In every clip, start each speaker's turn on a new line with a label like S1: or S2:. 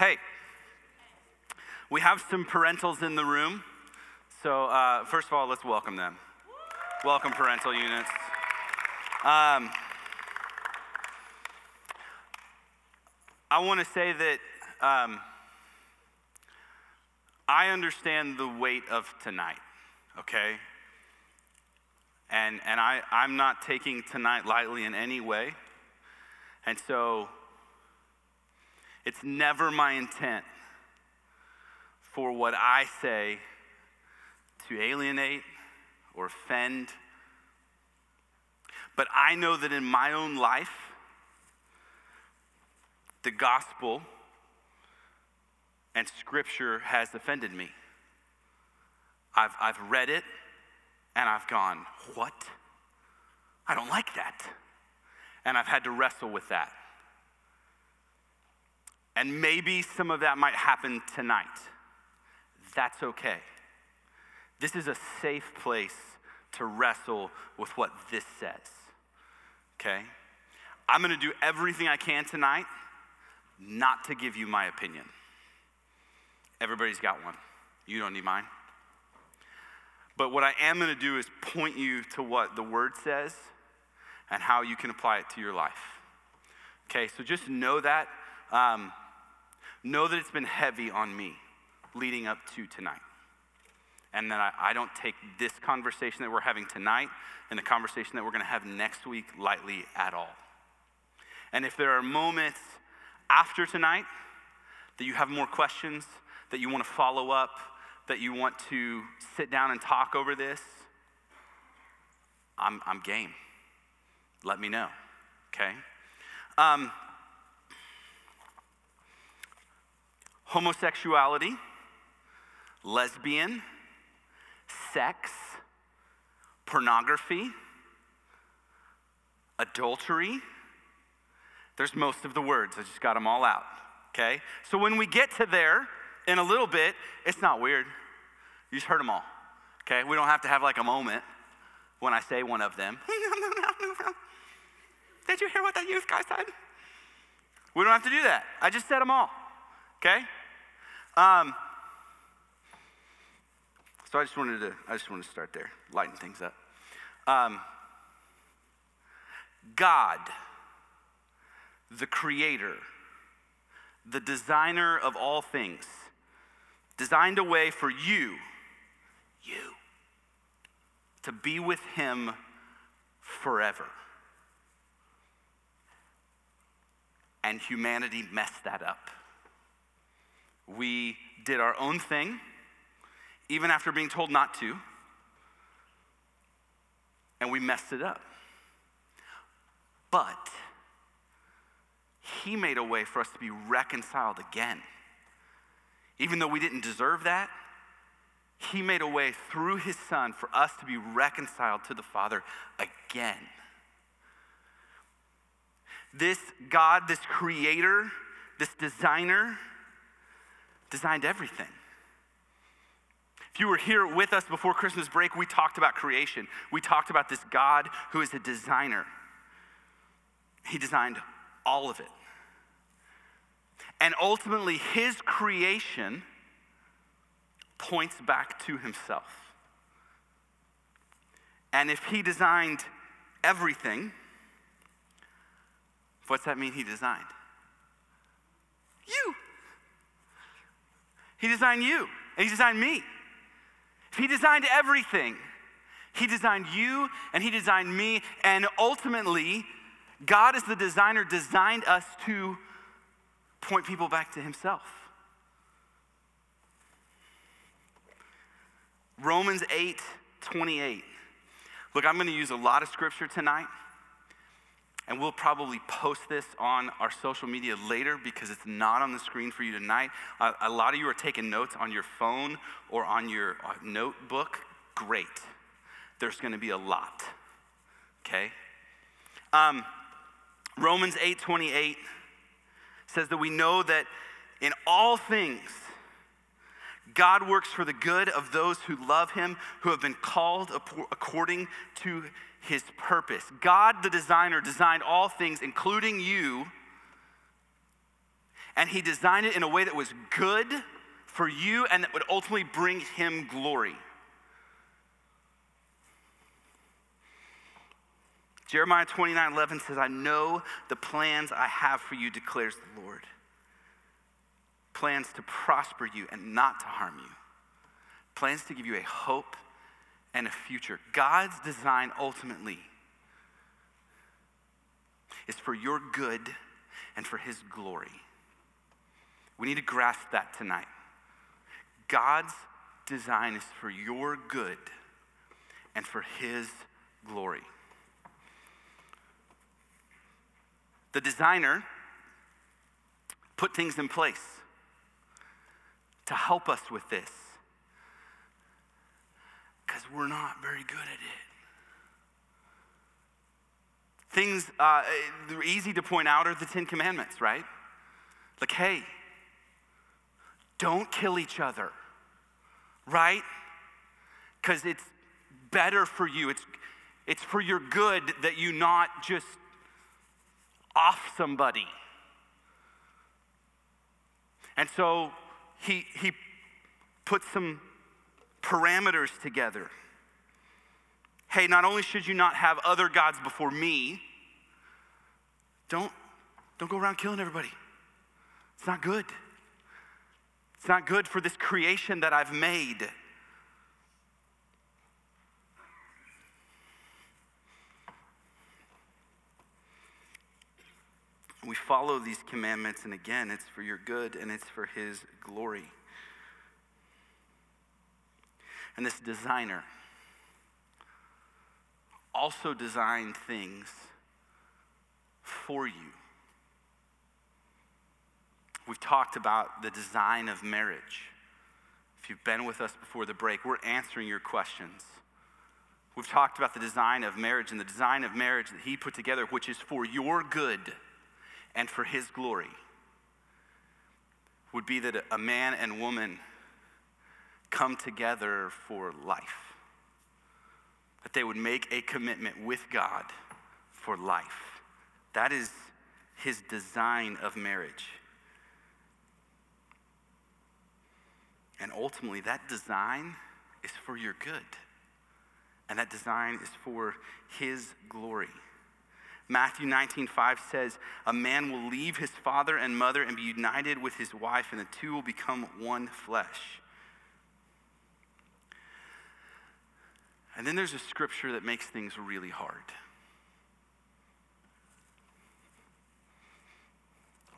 S1: Hey, we have some parentals in the room. So, uh, first of all, let's welcome them. Welcome, parental units. Um, I want to say that um, I understand the weight of tonight, okay? And, and I, I'm not taking tonight lightly in any way. And so, it's never my intent for what I say to alienate or offend. But I know that in my own life, the gospel and scripture has offended me. I've, I've read it and I've gone, What? I don't like that. And I've had to wrestle with that. And maybe some of that might happen tonight. That's okay. This is a safe place to wrestle with what this says. Okay? I'm to do everything I can tonight not to give you my opinion. Everybody's got one. You don't need mine. But what I am to do is point you to what the word says and how you can apply it to your life. Okay, so just know that. Um, know that it's been heavy on me leading up to tonight. And that I, I don't take this conversation that we're having tonight and the conversation that we're going to have next week lightly at all. And if there are moments after tonight that you have more questions, that you want to follow up, that you want to sit down and talk over this, I'm, I'm game. Let me know, okay? Um, homosexuality, lesbian, sex, pornography, adultery. There's most of the words. I just got them all out. Okay? So when we get to there in a little bit, it's not weird. You just heard them all. Okay? We don't have to have like a moment when I say one of them. Did you hear what that youth guy said? We don't have to do that. I just said them all. Okay? Um, so I just wanted to, I just wanted to start there, lighten things up. Um, God, the creator, the designer of all things, designed a way for you, you, to be with him forever. And humanity messed that up. We did our own thing, even after being told not to, and we messed it up. But He made a way for us to be reconciled again. Even though we didn't deserve that, He made a way through His Son for us to be reconciled to the Father again. This God, this creator, this designer, designed everything. If you were here with us before Christmas break, we talked about creation. We talked about this God who is a designer. He designed all of it. And ultimately, his creation points back to himself. And if he designed everything, what's that mean he designed? You. He designed you, and He designed me. He designed everything. He designed you, and He designed me, and ultimately, God, as the designer, designed us to point people back to Himself. Romans 8 28. Look, I'm going to use a lot of scripture tonight and we'll probably post this on our social media later because it's not on the screen for you tonight. A lot of you are taking notes on your phone or on your uh, notebook. Great. There's going to be a lot. Okay? Um, Romans 8 28 says that we know that in all things, God works for the good of those who love him, who have been called according to his purpose. God, the designer, designed all things, including you. And he designed it in a way that was good for you and that would ultimately bring him glory. Jeremiah 29 11 says, I know the plans I have for you, declares the Lord. Plans to prosper you and not to harm you. Plans to give you a hope and a future. God's design ultimately is for your good and for His glory. We need to grasp that tonight. God's design is for your good and for His glory. The designer put things in place to help us with this because we're not very good at it. Things uh, easy to point out are the Ten Commandments, right? Like, hey, don't kill each other, right? Because it's better for you. It's, it's for your good that you not just off somebody. And so he, he put some parameters together. Hey, not only should you not have other gods before me, don't, don't go around killing everybody. It's not good. It's not good for this creation that I've made. We follow these commandments, and again, it's for your good and it's for His glory. And this designer also designed things for you. We've talked about the design of marriage. If you've been with us before the break, we're answering your questions. We've talked about the design of marriage and the design of marriage that He put together, which is for your good and for his glory would be that a man and woman come together for life. That they would make a commitment with God for life. That is his design of marriage. And ultimately, that design is for your good. And that design is for his glory. Matthew 19, 5 says, A man will leave his father and mother and be united with his wife, and the two will become one flesh. And then there's a scripture that makes things really hard.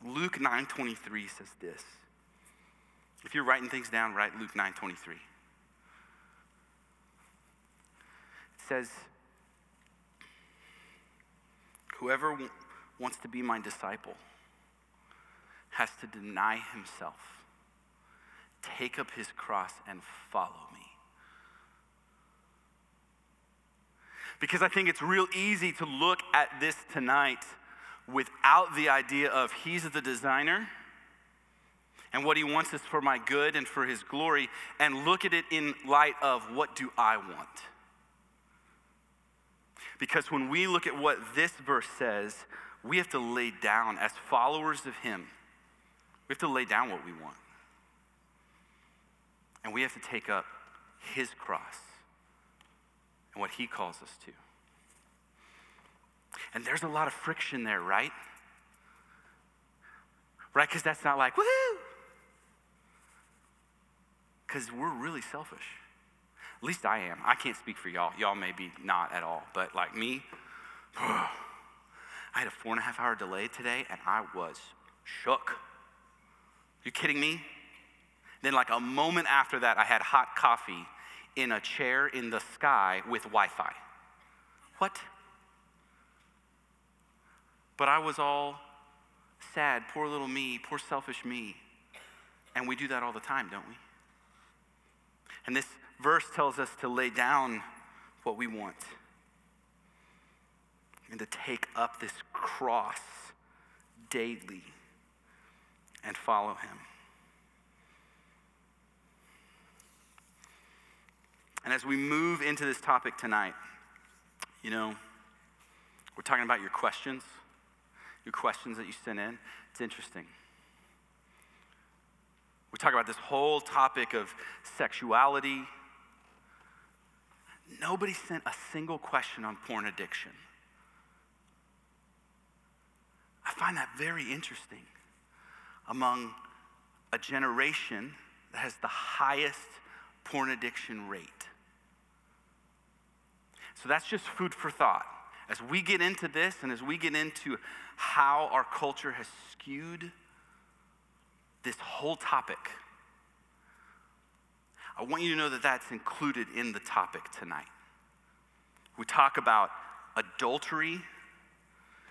S1: Luke 9:23 says this. If you're writing things down, write Luke 9:23. It says, Whoever wants to be my disciple has to deny himself, take up his cross, and follow me. Because I think it's real easy to look at this tonight without the idea of he's the designer and what he wants is for my good and for his glory, and look at it in light of what do I want? Because when we look at what this verse says, we have to lay down, as followers of Him, we have to lay down what we want. And we have to take up His cross and what He calls us to. And there's a lot of friction there, right? Right? Because that's not like, woohoo! Because we're really selfish. At least I am. I can't speak for y'all. Y'all may be not at all. But like me, I had a four and a half hour delay today and I was shook. You kidding me? Then, like a moment after that, I had hot coffee in a chair in the sky with Wi Fi. What? But I was all sad, poor little me, poor selfish me. And we do that all the time, don't we? And this verse tells us to lay down what we want and to take up this cross daily and follow him. And as we move into this topic tonight, you know, we're talking about your questions, your questions that you sent in. It's interesting. We talk about this whole topic of sexuality. Nobody sent a single question on porn addiction. I find that very interesting among a generation that has the highest porn addiction rate. So that's just food for thought. As we get into this and as we get into how our culture has skewed this whole topic, I want you to know that that's included in the topic tonight. We talk about adultery,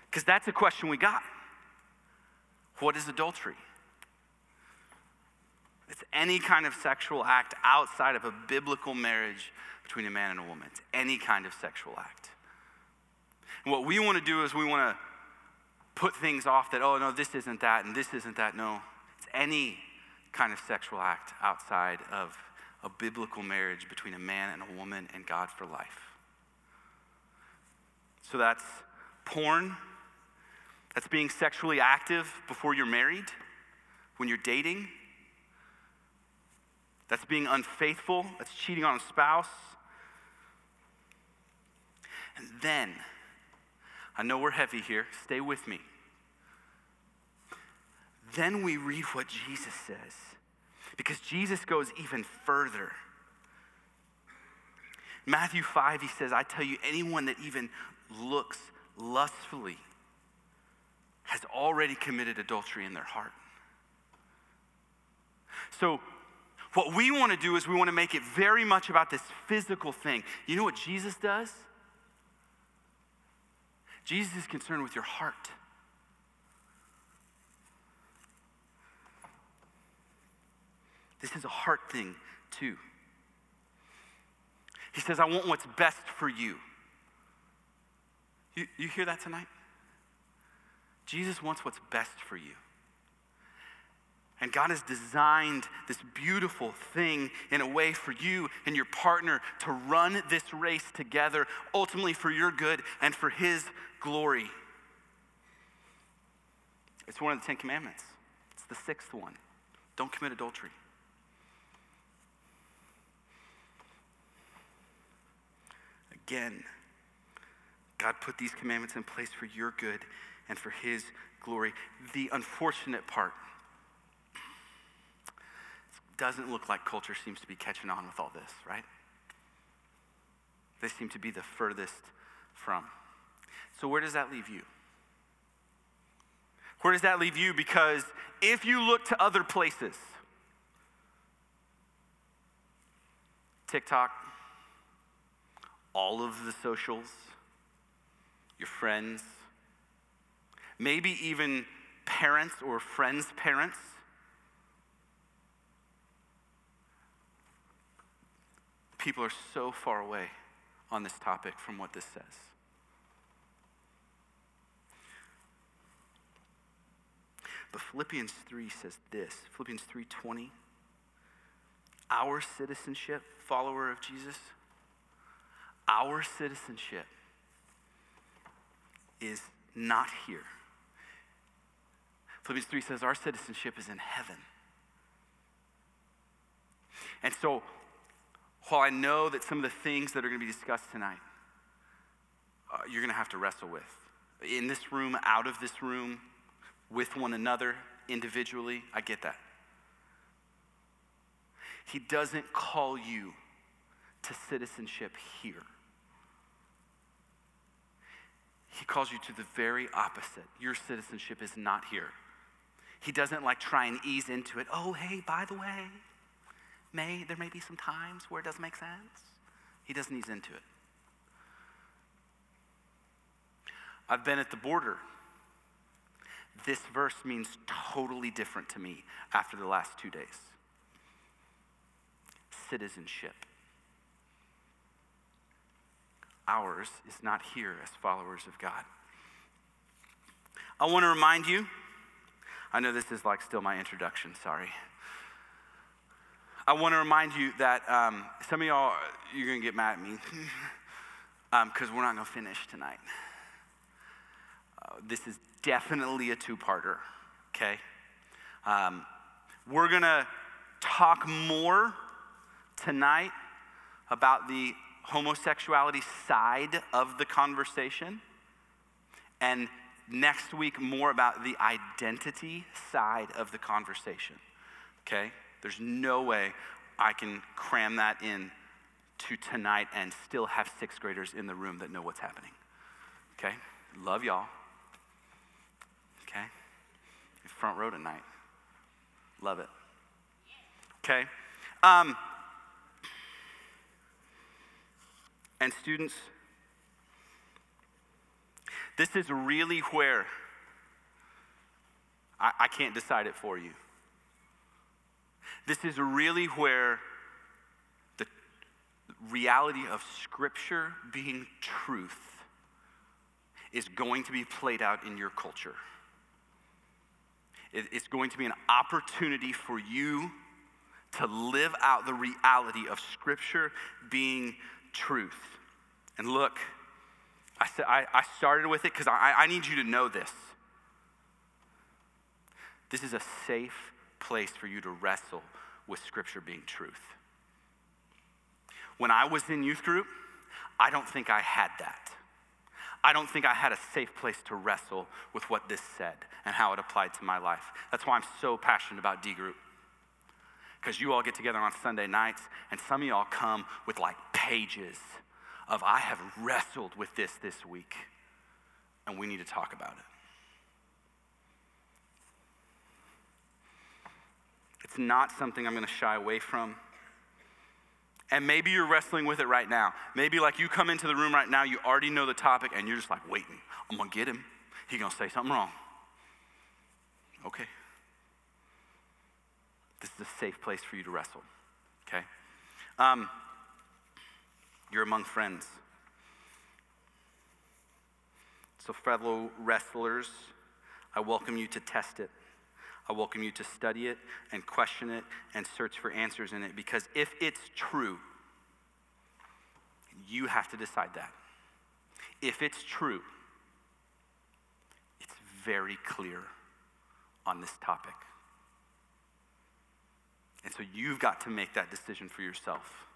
S1: because that's a question we got. What is adultery? It's any kind of sexual act outside of a biblical marriage between a man and a woman. It's any kind of sexual act. And what we want to do is we want to put things off that, oh, no, this isn't that, and this isn't that. No, it's any kind of sexual act outside of a biblical marriage between a man and a woman and God for life. So that's porn, that's being sexually active before you're married, when you're dating. That's being unfaithful, that's cheating on a spouse. And then, I know we're heavy here, stay with me. Then we read what Jesus says, because Jesus goes even further. Matthew 5, he says, I tell you, anyone that even looks lustfully has already committed adultery in their heart. So, what we want to do is we want to make it very much about this physical thing. You know what Jesus does? Jesus is concerned with your heart. This is a heart thing, too. He says, I want what's best for you. You, you hear that tonight? Jesus wants what's best for you. And God has designed this beautiful thing in a way for you and your partner to run this race together, ultimately for your good and for His glory. It's one of the Ten Commandments, it's the sixth one. Don't commit adultery. Again, God put these commandments in place for your good and for His glory. The unfortunate part doesn't look like culture seems to be catching on with all this, right? They seem to be the furthest from. So, where does that leave you? Where does that leave you? Because if you look to other places, TikTok, all of the socials, your friends, maybe even parents or friends' parents, people are so far away on this topic from what this says. But Philippians 3 says this, Philippians 3:20, our citizenship, follower of Jesus, our citizenship is not here. Philippians 3 says our citizenship is in heaven. And so while I know that some of the things that are going to be discussed tonight, uh, you're going to have to wrestle with. In this room, out of this room, with one another, individually, I get that. He doesn't call you to citizenship here. He calls you to the very opposite. Your citizenship is not here. He doesn't like try and ease into it. Oh, hey, by the way, may there may be some times where it doesn't make sense. He doesn't ease into it. I've been at the border. This verse means totally different to me after the last two days. Citizenship. Ours is not here as followers of God. I want to remind you, I know this is like still my introduction, sorry. I want to remind you that um, some of y'all, you're going to get mad at me because um, we're not going to finish tonight. Uh, this is definitely a two parter, okay? Um, we're going to talk more tonight about the homosexuality side of the conversation, and next week more about the identity side of the conversation. Okay? There's no way I can cram that in to tonight and still have sixth graders in the room that know what's happening. Okay? Love y'all. Okay? Front row tonight. Love it. Okay? Um, and students, this is really where I, I can't decide it for you. This is really where the reality of Scripture being truth is going to be played out in your culture. It's going to be an opportunity for you to live out the reality of Scripture being truth. And look, I, I, started with it because I need you to know this. This is a safe place for you to wrestle with Scripture being truth. When I was in youth group, I don't think I had that. I don't think I had a safe place to wrestle with what this said and how it applied to my life. That's why I'm so passionate about D group. Because you all get together on Sunday nights, and some of y'all come with like pages of I have wrestled with this this week, and we need to talk about it. It's not something I'm going to shy away from. And maybe you're wrestling with it right now. Maybe like you come into the room right now, you already know the topic, and you're just like waiting. I'm going to get him. He's going to say something wrong. Okay. This is a safe place for you to wrestle. Okay? Um, you're among friends. So, fellow wrestlers, I welcome you to test it. I welcome you to study it and question it and search for answers in it because if it's true, you have to decide that. If it's true, it's very clear on this topic. And so you've got to make that decision for yourself.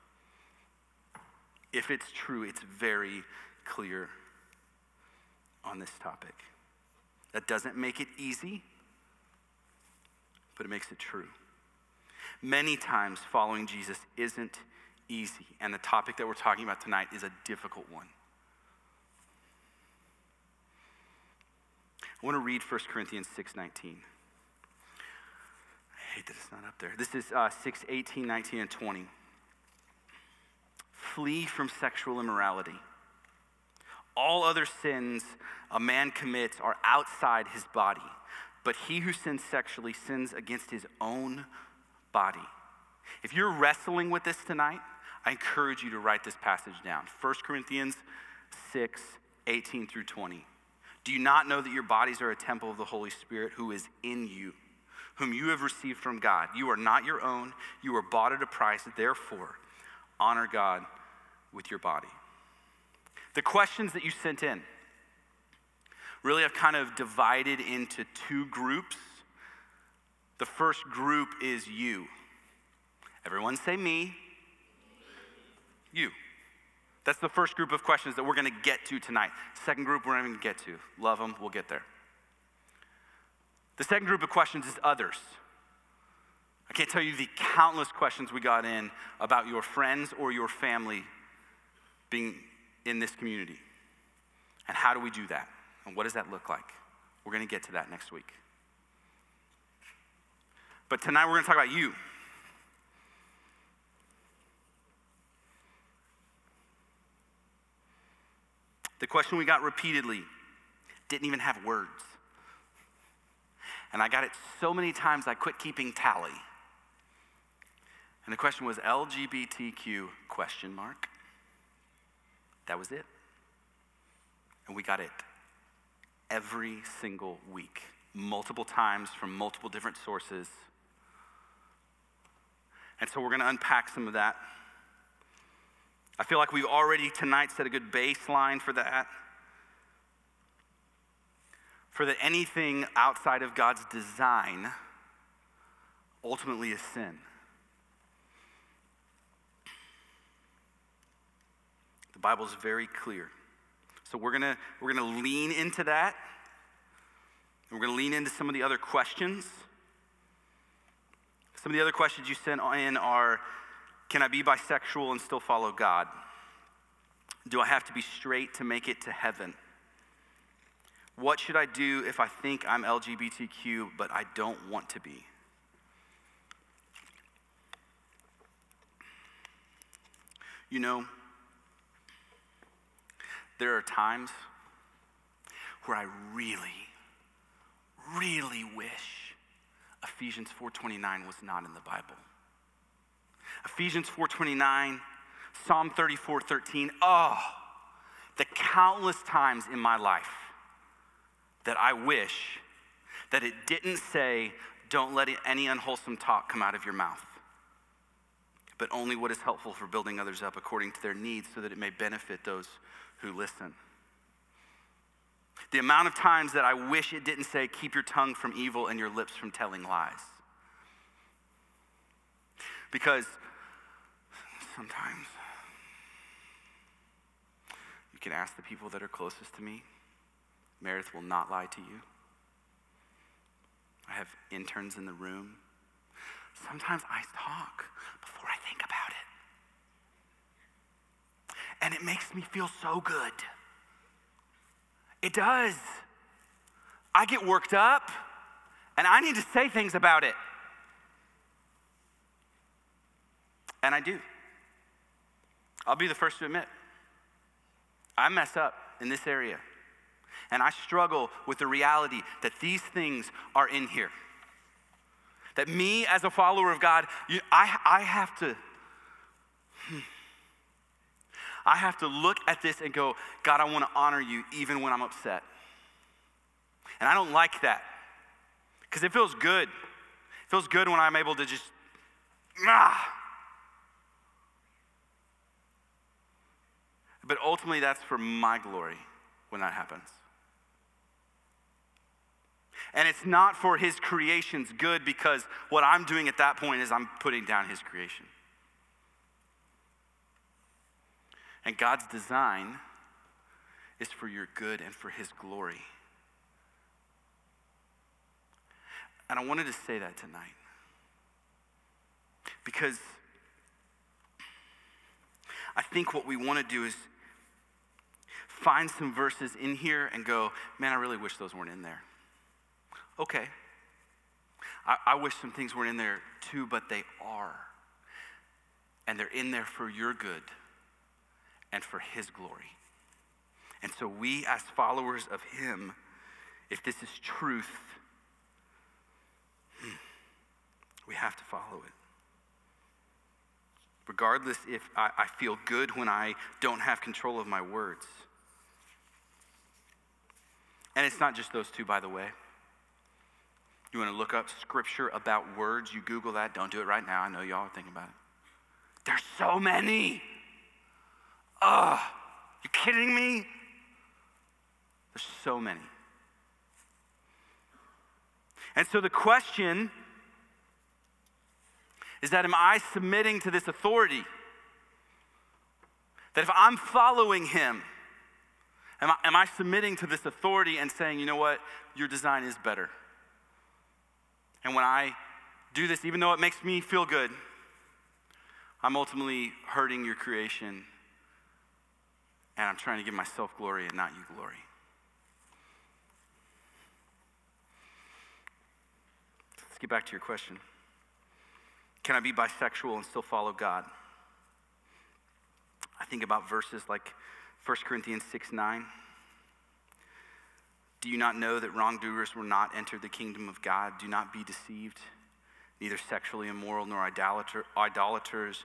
S1: If it's true, it's very clear on this topic. That doesn't make it easy, but it makes it true. Many times, following Jesus isn't easy, and the topic that we're talking about tonight is a difficult one. I want to read 1 Corinthians 6:19. I hate that it's not up there. This is uh, 6, 18, 19, and 20. Flee from sexual immorality. All other sins a man commits are outside his body, but he who sins sexually sins against his own body. If you're wrestling with this tonight, I encourage you to write this passage down 1 Corinthians 6 18 through 20. Do you not know that your bodies are a temple of the Holy Spirit who is in you, whom you have received from God? You are not your own, you were bought at a price. Therefore, honor God with your body. The questions that you sent in really I've kind of divided into two groups. The first group is you. Everyone say me. You. That's the first group of questions that we're going to get to tonight. Second group, we're not even going to get to. Love them, we'll get there. The second group of questions is others. I can't tell you the countless questions we got in about your friends or your family being in this community. And how do we do that? And what does that look like? We're going to get to that next week. But tonight we're going to talk about you. The question we got repeatedly didn't even have words. And I got it so many times I quit keeping tally. And the question was LGBTQ question mark. That was it. And we got it every single week, multiple times from multiple different sources. And so we're going to unpack some of that. I feel like we've already tonight set a good baseline for that. For that anything outside of God's design ultimately is sin. The Bible is very clear. So we're going to we're going to lean into that we're gonna lean into some of the other questions. Some of the other questions you sent in are Can I be bisexual and still follow God? Do I have to be straight to make it to heaven? What should I do if I think I'm LGBTQ but I don't want to be? You know, there are times where I really, really wish Ephesians 4:29 was not in the Bible. Ephesians 4:29, Psalm 34:13. Oh, the countless times in my life that I wish that it didn't say, don't let any unwholesome talk come out of your mouth, but only what is helpful for building others up according to their needs so that it may benefit those who listen. The amount of times that I wish it didn't say, keep your tongue from evil and your lips from telling lies. Because sometimes you can ask the people that are closest to me, Meredith will not lie to you. I have interns in the room. Sometimes I talk before I think about it and it makes me feel so good. It does. I get worked up and I need to say things about it. And I do. I'll be the first to admit, I mess up in this area. And I struggle with the reality that these things are in here. That me, as a follower of God, I, I have to. Hmm, I have to look at this and go, God, I want to honor you even when I'm upset. And I don't like that because it feels good. It feels good when I'm able to just, ah. But ultimately, that's for my glory when that happens. And it's not for his creation's good because what I'm doing at that point is I'm putting down his creation. And God's design is for your good and for His glory. And I wanted to say that tonight because I think what we want to do is find some verses in here and go, man, I really wish those weren't in there. Okay. I, I wish some things weren't in there too, but they are. And they're in there for your good and for His glory. And so, we, as followers of Him, if this is truth, hmm, we have to follow it. Regardless if I, I feel good when I don't have control of my words. And it's not just those two, by the way. You want to look up scripture about words, you Google that. Don't do it right now. I know y'all are thinking about it. There's so many. Ugh, you kidding me? There's so many. And so the question is that am I submitting to this authority? That if I'm following him, am I, am I submitting to this authority and saying, you know what, your design is better? And when I do this, even though it makes me feel good, I'm ultimately hurting your creation and I'm trying to give myself glory and not you glory. Let's get back to your question. Can I be bisexual and still follow God? I think about verses like 1 Corinthians 6 9. Do you not know that wrongdoers will not enter the kingdom of God? Do not be deceived. Neither sexually immoral, nor idolater, idolaters,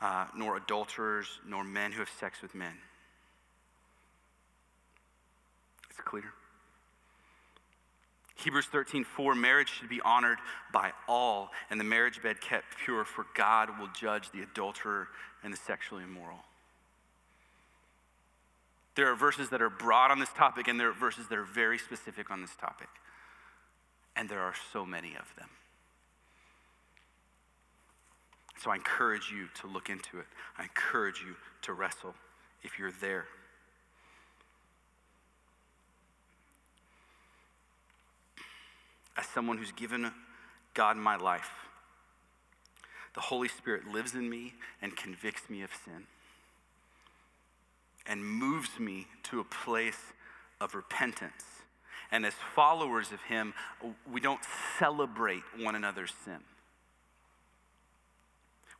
S1: uh, nor adulterers, nor men who have sex with men It's clear. Hebrews 13, 4, marriage should be honored by all, and the marriage bed kept pure, for God will judge the adulterer and the sexually immoral. There are verses that are broad on this topic, and there are verses that are very specific on this topic. And there are so many of them. So I encourage you to look into it. I encourage you to wrestle if you're there. As someone who's given God my life, the Holy Spirit lives in me and convicts me of sin and moves me to a place of repentance. And as followers of Him, we don't celebrate one another's sin.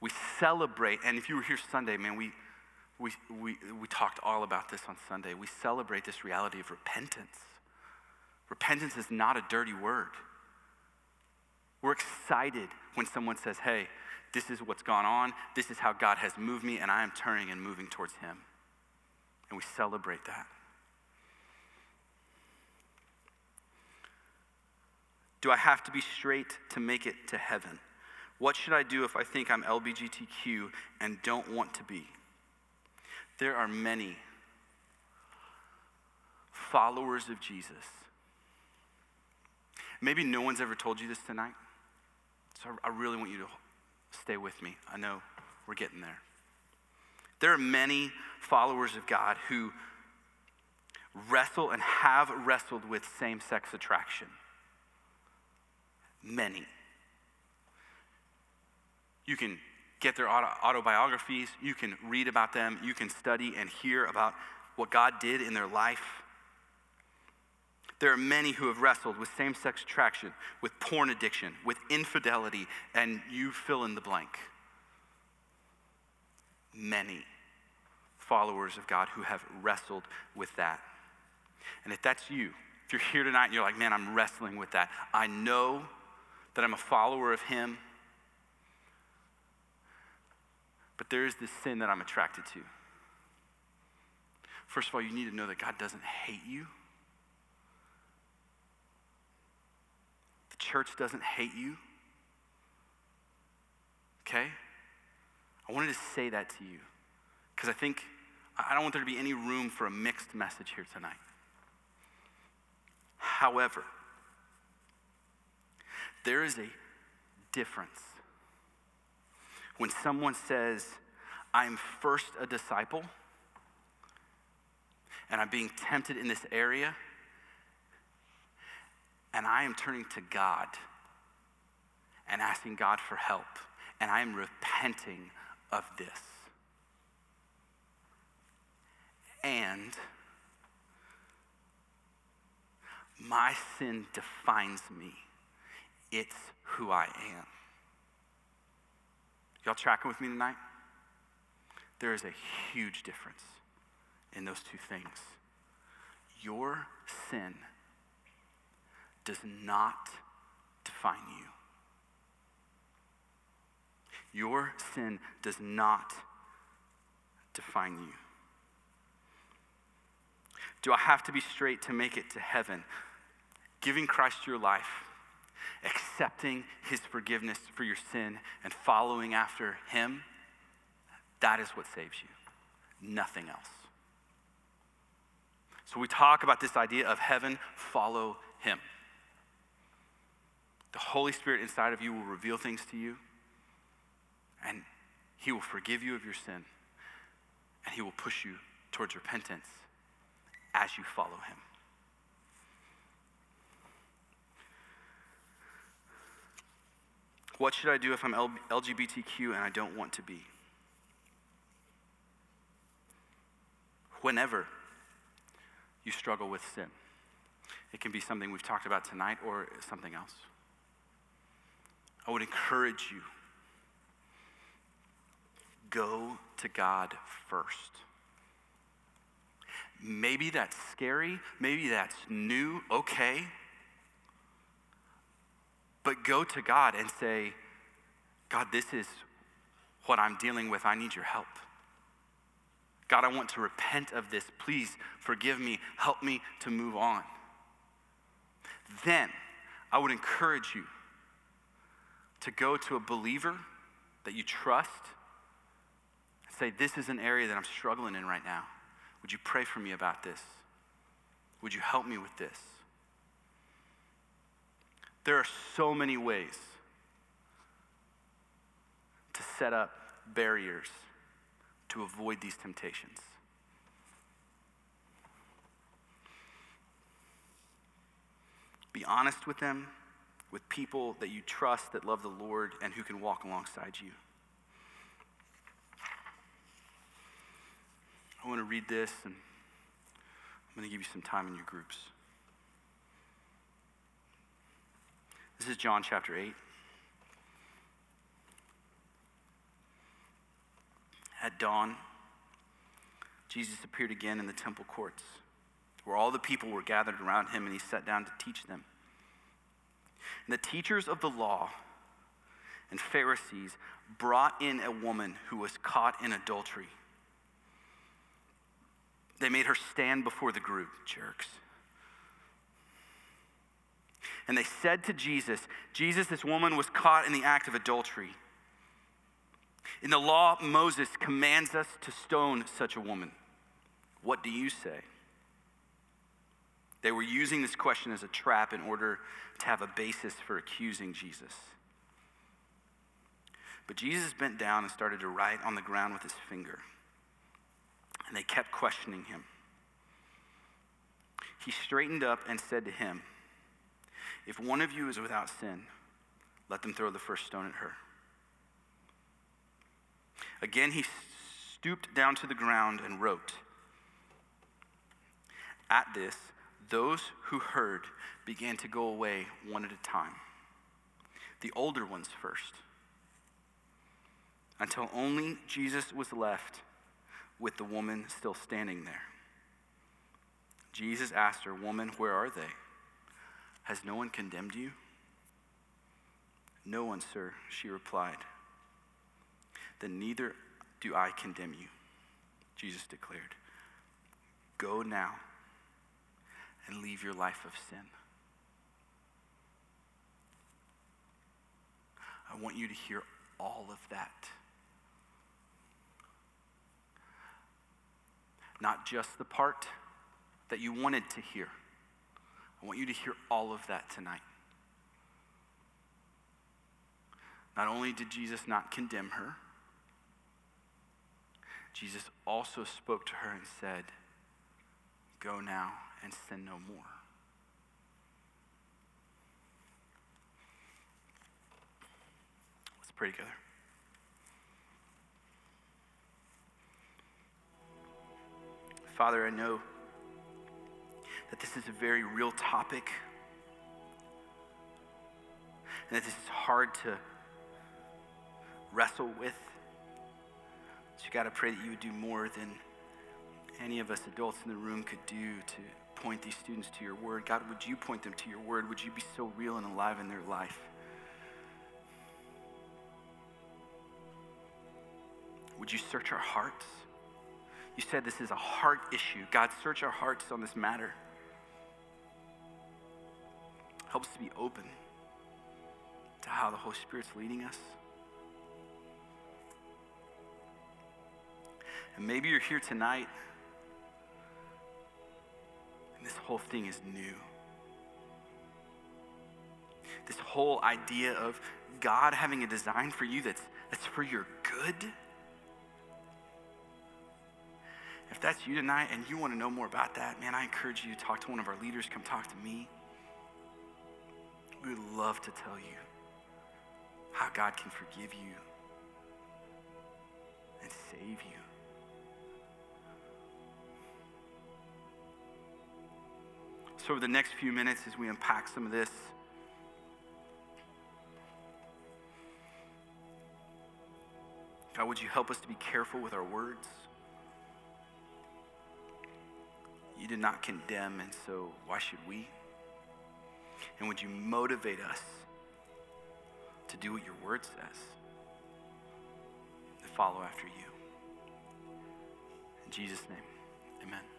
S1: We celebrate, and if you were here Sunday, man, we, we, we, we talked all about this on Sunday. We celebrate this reality of repentance. Repentance is not a dirty word. We're excited when someone says, hey, this is what's gone on, this is how God has moved me, and I am turning and moving towards Him. And we celebrate that. Do I have to be straight to make it to heaven? What should I do if I think I'm LBGTQ and don't want to be? There are many followers of Jesus. Maybe no one's ever told you this tonight. So I really want you to stay with me. I know we're getting there. There are many followers of God who wrestle and have wrestled with same sex attraction. Many. You can get their autobiographies, you can read about them, you can study and hear about what God did in their life. There are many who have wrestled with same sex attraction, with porn addiction, with infidelity, and you fill in the blank. Many followers of God who have wrestled with that. And if that's you, if you're here tonight and you're like, man, I'm wrestling with that, I know that I'm a follower of Him, but there is this sin that I'm attracted to. First of all, you need to know that God doesn't hate you. Church doesn't hate you. Okay? I wanted to say that to you because I think I don't want there to be any room for a mixed message here tonight. However, there is a difference when someone says, I'm first a disciple and I'm being tempted in this area and I am turning to God and asking God for help, and I am repenting of this. And my sin defines me. It's who I am. Y'all tracking with me tonight? There is a huge difference in those two things. Your sin does not define you. Your sin does not define you. Do I have to be straight to make it to heaven? Giving Christ your life, accepting his forgiveness for your sin, and following after him, that is what saves you. Nothing else. So we talk about this idea of heaven, follow him. The Holy Spirit inside of you will reveal things to you, and He will forgive you of your sin, and He will push you towards repentance as you follow Him. What should I do if I'm LGBTQ and I don't want to be? Whenever you struggle with sin, it can be something we've talked about tonight or something else. I would encourage you go to God first. Maybe that's scary, maybe that's new, okay. But go to God and say, God, this is what I'm dealing with. I need your help. God, I want to repent of this. Please forgive me. Help me to move on. Then I would encourage you to go to a believer that you trust and say, This is an area that I'm struggling in right now. Would you pray for me about this? Would you help me with this? There are so many ways to set up barriers to avoid these temptations. Be honest with them with people that you trust, that love the Lord, and who can walk alongside you. I want to read this, and I'm going to give you some time in your groups. This is John chapter 8. At dawn, Jesus appeared again in the temple courts, where all the people were gathered around him, and he sat down to teach them. And the teachers of the law and Pharisees brought in a woman who was caught in adultery. They made her stand before the group, jerks. And they said to Jesus, Jesus, this woman was caught in the act of adultery. In the law, Moses commands us to stone such a woman. What do you say? They were using this question as a trap in order to have a basis for accusing Jesus. But Jesus bent down and started to write on the ground with his finger. And they kept questioning him. He straightened up and said to him, If one of you is without sin, let them throw the first stone at her. Again, he stooped down to the ground and wrote. At this, those who heard began to go away one at a time, the older ones first, until only Jesus was left with the woman still standing there. Jesus asked her, Woman, where are they? Has no one condemned you? No one, sir, she replied then neither do I condemn you. Jesus declared, Go now and leave your life of sin. I want you to hear all of that. Not just the part that you wanted to hear. I want you to hear all of that tonight. Not only did Jesus not condemn her, Jesus also spoke to her and said, Go now and sin no more. Let's pray together. Father, I know that this is a very real topic and that this is hard to wrestle with. So you got to pray that you would do more than any of us adults in the room could do to point these students to your word. God, would you point them to your word? Would you be so real and alive in their life? Would you search our hearts? You said this is a heart issue. God, search our hearts on this matter. Help us to be open to how the Holy Spirit's leading us. And maybe you're here tonight whole thing is new. This whole idea of God having a design for you that's, that's for your good. If that's you tonight and you want to know more about that, man, I encourage you to talk to one of our leaders. Come talk to me. We would love to tell you how God can forgive you and save you. So, over the next few minutes, as we unpack some of this, God, would you help us to be careful with our words? You did not condemn, and so why should we? And would you motivate us to do what your word says? To follow after you. In Jesus' name, amen.